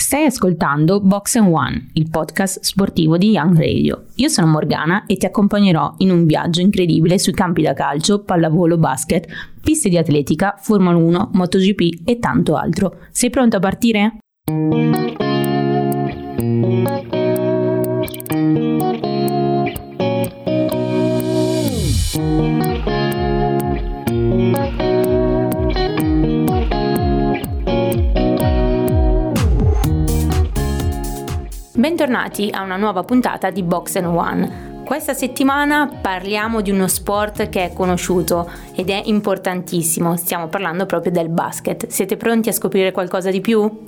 Stai ascoltando Box and One, il podcast sportivo di Young Radio. Io sono Morgana e ti accompagnerò in un viaggio incredibile sui campi da calcio, pallavolo, basket, piste di atletica, Formula 1, MotoGP e tanto altro. Sei pronto a partire? Bentornati a una nuova puntata di Box One. Questa settimana parliamo di uno sport che è conosciuto ed è importantissimo, stiamo parlando proprio del basket. Siete pronti a scoprire qualcosa di più?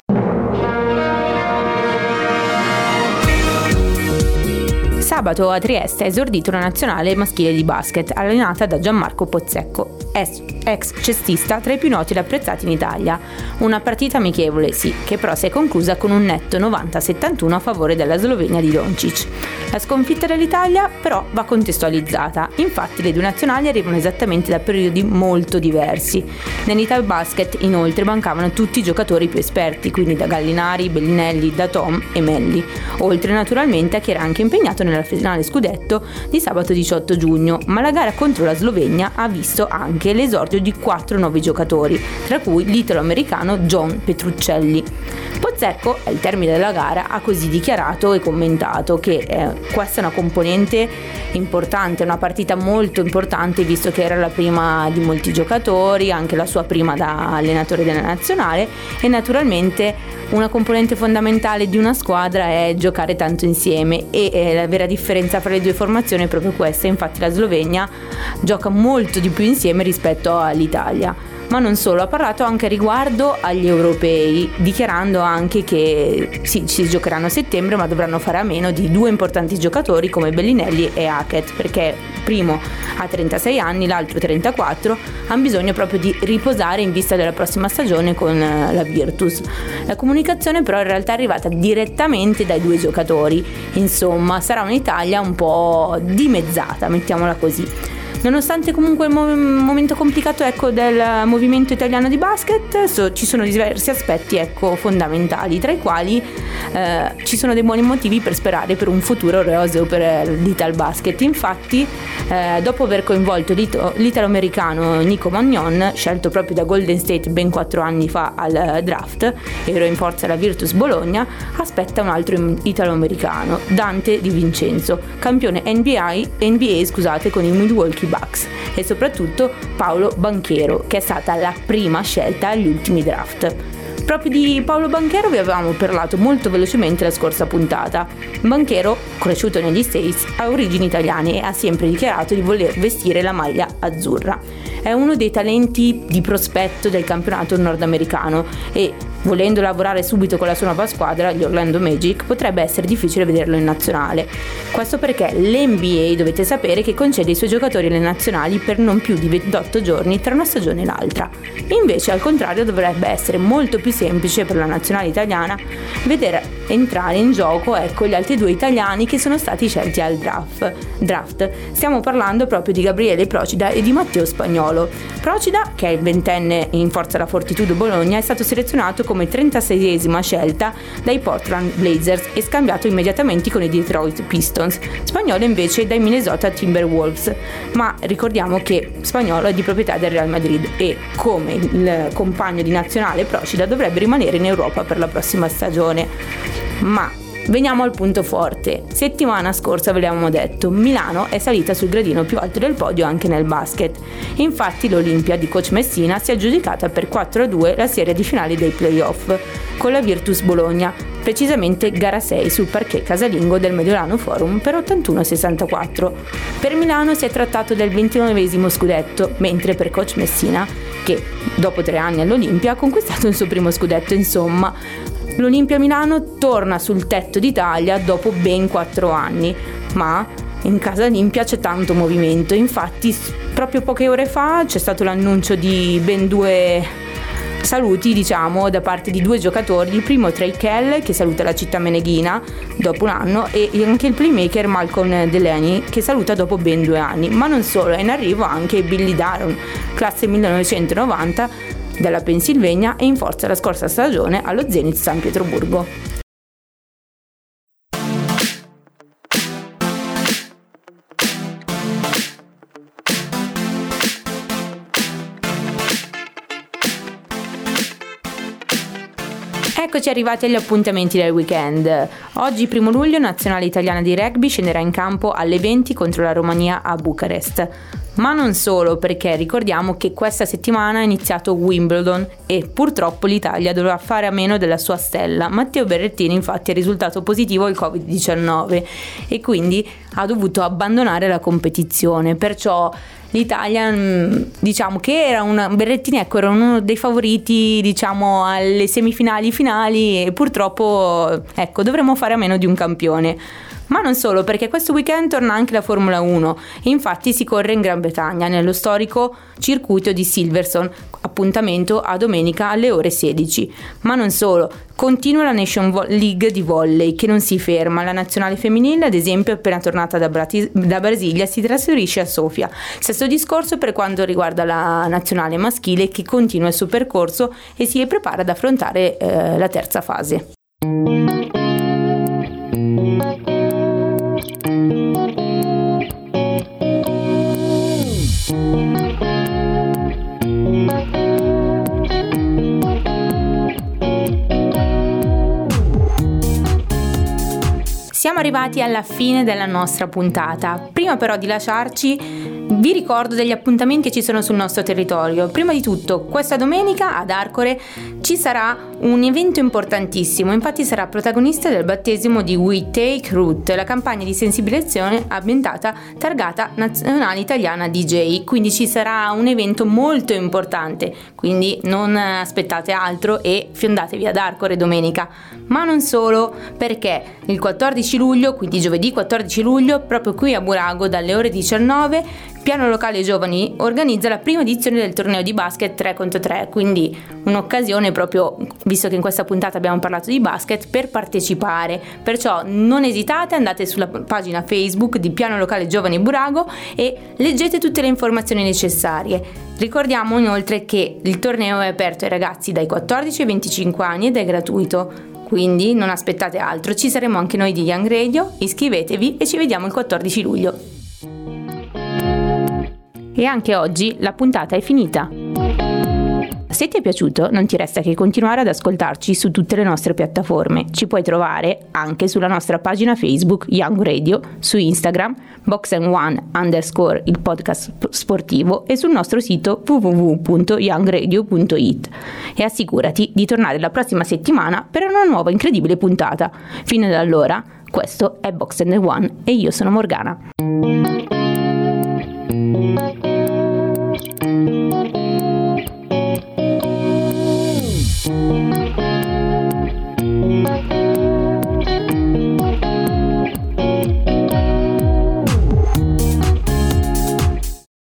Sabato a Trieste è esordito una nazionale maschile di basket allenata da Gianmarco Pozzecco, ex cestista tra i più noti ed apprezzati in Italia. Una partita amichevole, sì, che però si è conclusa con un netto 90-71 a favore della Slovenia di Doncic. La sconfitta dell'Italia però va contestualizzata, infatti le due nazionali arrivano esattamente da periodi molto diversi. Nell'Ital Basket inoltre mancavano tutti i giocatori più esperti, quindi da Gallinari, Bellinelli, da Tom e Melli, oltre naturalmente a chi era anche impegnato nella finale scudetto di sabato 18 giugno, ma la gara contro la Slovenia ha visto anche l'esordio di quattro nuovi giocatori, tra cui l'italo-americano John Petruccelli. Pozzecco, al termine della gara, ha così dichiarato e commentato che eh, questa è una componente importante, una partita molto importante visto che era la prima di molti giocatori, anche la sua prima da allenatore della nazionale e naturalmente una componente fondamentale di una squadra è giocare tanto insieme e eh, la vera differenza fra le due formazioni è proprio questa, infatti la Slovenia gioca molto di più insieme rispetto all'Italia ma non solo, ha parlato anche riguardo agli europei, dichiarando anche che sì, si giocheranno a settembre, ma dovranno fare a meno di due importanti giocatori come Bellinelli e Hackett, perché primo ha 36 anni, l'altro 34, hanno bisogno proprio di riposare in vista della prossima stagione con eh, la Virtus. La comunicazione però in realtà è arrivata direttamente dai due giocatori, insomma sarà un'Italia un po' dimezzata, mettiamola così. Nonostante comunque il mo- momento complicato ecco, del movimento italiano di basket, so, ci sono diversi aspetti ecco, fondamentali, tra i quali eh, ci sono dei buoni motivi per sperare per un futuro roseo per l'Ital Basket. Infatti, eh, dopo aver coinvolto l'italo-americano Nico Magnon, scelto proprio da Golden State ben quattro anni fa al draft, ero in forza alla Virtus Bologna, aspetta un altro italo-americano, Dante Di Vincenzo, campione NBA, NBA scusate, con i Milwaukee Bucks e soprattutto Paolo Banchero, che è stata la prima scelta agli ultimi draft. Proprio di Paolo Banchero vi avevamo parlato molto velocemente la scorsa puntata. Banchero, cresciuto negli States, ha origini italiane e ha sempre dichiarato di voler vestire la maglia azzurra. È uno dei talenti di prospetto del campionato nordamericano e Volendo lavorare subito con la sua nuova squadra, gli Orlando Magic, potrebbe essere difficile vederlo in nazionale. Questo perché l'NBA dovete sapere che concede i suoi giocatori alle nazionali per non più di 28 giorni tra una stagione e l'altra. Invece, al contrario, dovrebbe essere molto più semplice per la nazionale italiana vedere entrare in gioco ecco, gli altri due italiani che sono stati scelti al draft. draft. Stiamo parlando proprio di Gabriele Procida e di Matteo Spagnolo. Procida, che è il ventenne in forza alla Fortitudo Bologna, è stato selezionato come 36esima scelta dai Portland Blazers e scambiato immediatamente con i Detroit Pistons. Spagnolo invece dai Minnesota Timberwolves. Ma ricordiamo che Spagnolo è di proprietà del Real Madrid e come il compagno di nazionale Procida dovrebbe rimanere in Europa per la prossima stagione. Ma Veniamo al punto forte. Settimana scorsa ve l'avevamo detto, Milano è salita sul gradino più alto del podio anche nel basket. Infatti l'Olimpia di coach Messina si è aggiudicata per 4-2 la serie di finali dei playoff con la Virtus Bologna, precisamente gara 6 sul parquet casalingo del Mediolano Forum per 81-64. Per Milano si è trattato del 29 scudetto, mentre per coach Messina, che dopo tre anni all'Olimpia ha conquistato il suo primo scudetto, insomma, L'Olimpia Milano torna sul tetto d'Italia dopo ben quattro anni, ma in casa Olimpia c'è tanto movimento. Infatti, proprio poche ore fa c'è stato l'annuncio di ben due saluti, diciamo, da parte di due giocatori. Il primo Trey Kell, che saluta la città meneghina dopo un anno, e anche il playmaker Malcolm Delaney, che saluta dopo ben due anni. Ma non solo, è in arrivo anche Billy Daron, classe 1990 dalla Pennsylvania e in forza la scorsa stagione allo Zenit San Pietroburgo. Eccoci arrivati agli appuntamenti del weekend. Oggi, primo luglio, Nazionale Italiana di Rugby scenderà in campo alle 20 contro la Romania a Bucarest. Ma non solo, perché ricordiamo che questa settimana ha iniziato Wimbledon e purtroppo l'Italia dovrà fare a meno della sua stella. Matteo Berrettini infatti è risultato positivo al Covid-19 e quindi ha dovuto abbandonare la competizione. Perciò l'Italia mm, diciamo che era una Berrettini ecco era uno dei favoriti diciamo alle semifinali finali e purtroppo ecco dovremmo fare a meno di un campione ma non solo, perché questo weekend torna anche la Formula 1 e infatti si corre in Gran Bretagna, nello storico circuito di Silverstone, appuntamento a domenica alle ore 16. Ma non solo, continua la Nation League di volley che non si ferma. La nazionale femminile, ad esempio, appena tornata da, Bratis- da Brasilia, si trasferisce a Sofia. Stesso discorso per quanto riguarda la nazionale maschile che continua il suo percorso e si prepara ad affrontare eh, la terza fase. Arrivati alla fine della nostra puntata. Prima però di lasciarci vi ricordo degli appuntamenti che ci sono sul nostro territorio. Prima di tutto, questa domenica ad Arcore ci sarà un evento importantissimo, infatti sarà protagonista del battesimo di We Take Root, la campagna di sensibilizzazione ambientata targata nazionale italiana DJ, quindi ci sarà un evento molto importante, quindi non aspettate altro e fiondatevi ad Arcore domenica. Ma non solo, perché il 14 luglio, quindi giovedì 14 luglio, proprio qui a Burago dalle ore 19 Piano Locale Giovani organizza la prima edizione del torneo di basket 3 contro 3, quindi un'occasione proprio, visto che in questa puntata abbiamo parlato di basket, per partecipare. Perciò non esitate, andate sulla pagina Facebook di Piano Locale Giovani Burago e leggete tutte le informazioni necessarie. Ricordiamo inoltre che il torneo è aperto ai ragazzi dai 14 ai 25 anni ed è gratuito. Quindi non aspettate altro, ci saremo anche noi di Young Radio, iscrivetevi e ci vediamo il 14 luglio. E anche oggi la puntata è finita. Se ti è piaciuto, non ti resta che continuare ad ascoltarci su tutte le nostre piattaforme. Ci puoi trovare anche sulla nostra pagina Facebook Young Radio, su Instagram Box One underscore il podcast sportivo e sul nostro sito www.youngradio.it. E assicurati di tornare la prossima settimana per una nuova incredibile puntata. Fino ad allora, questo è Box One e io sono Morgana.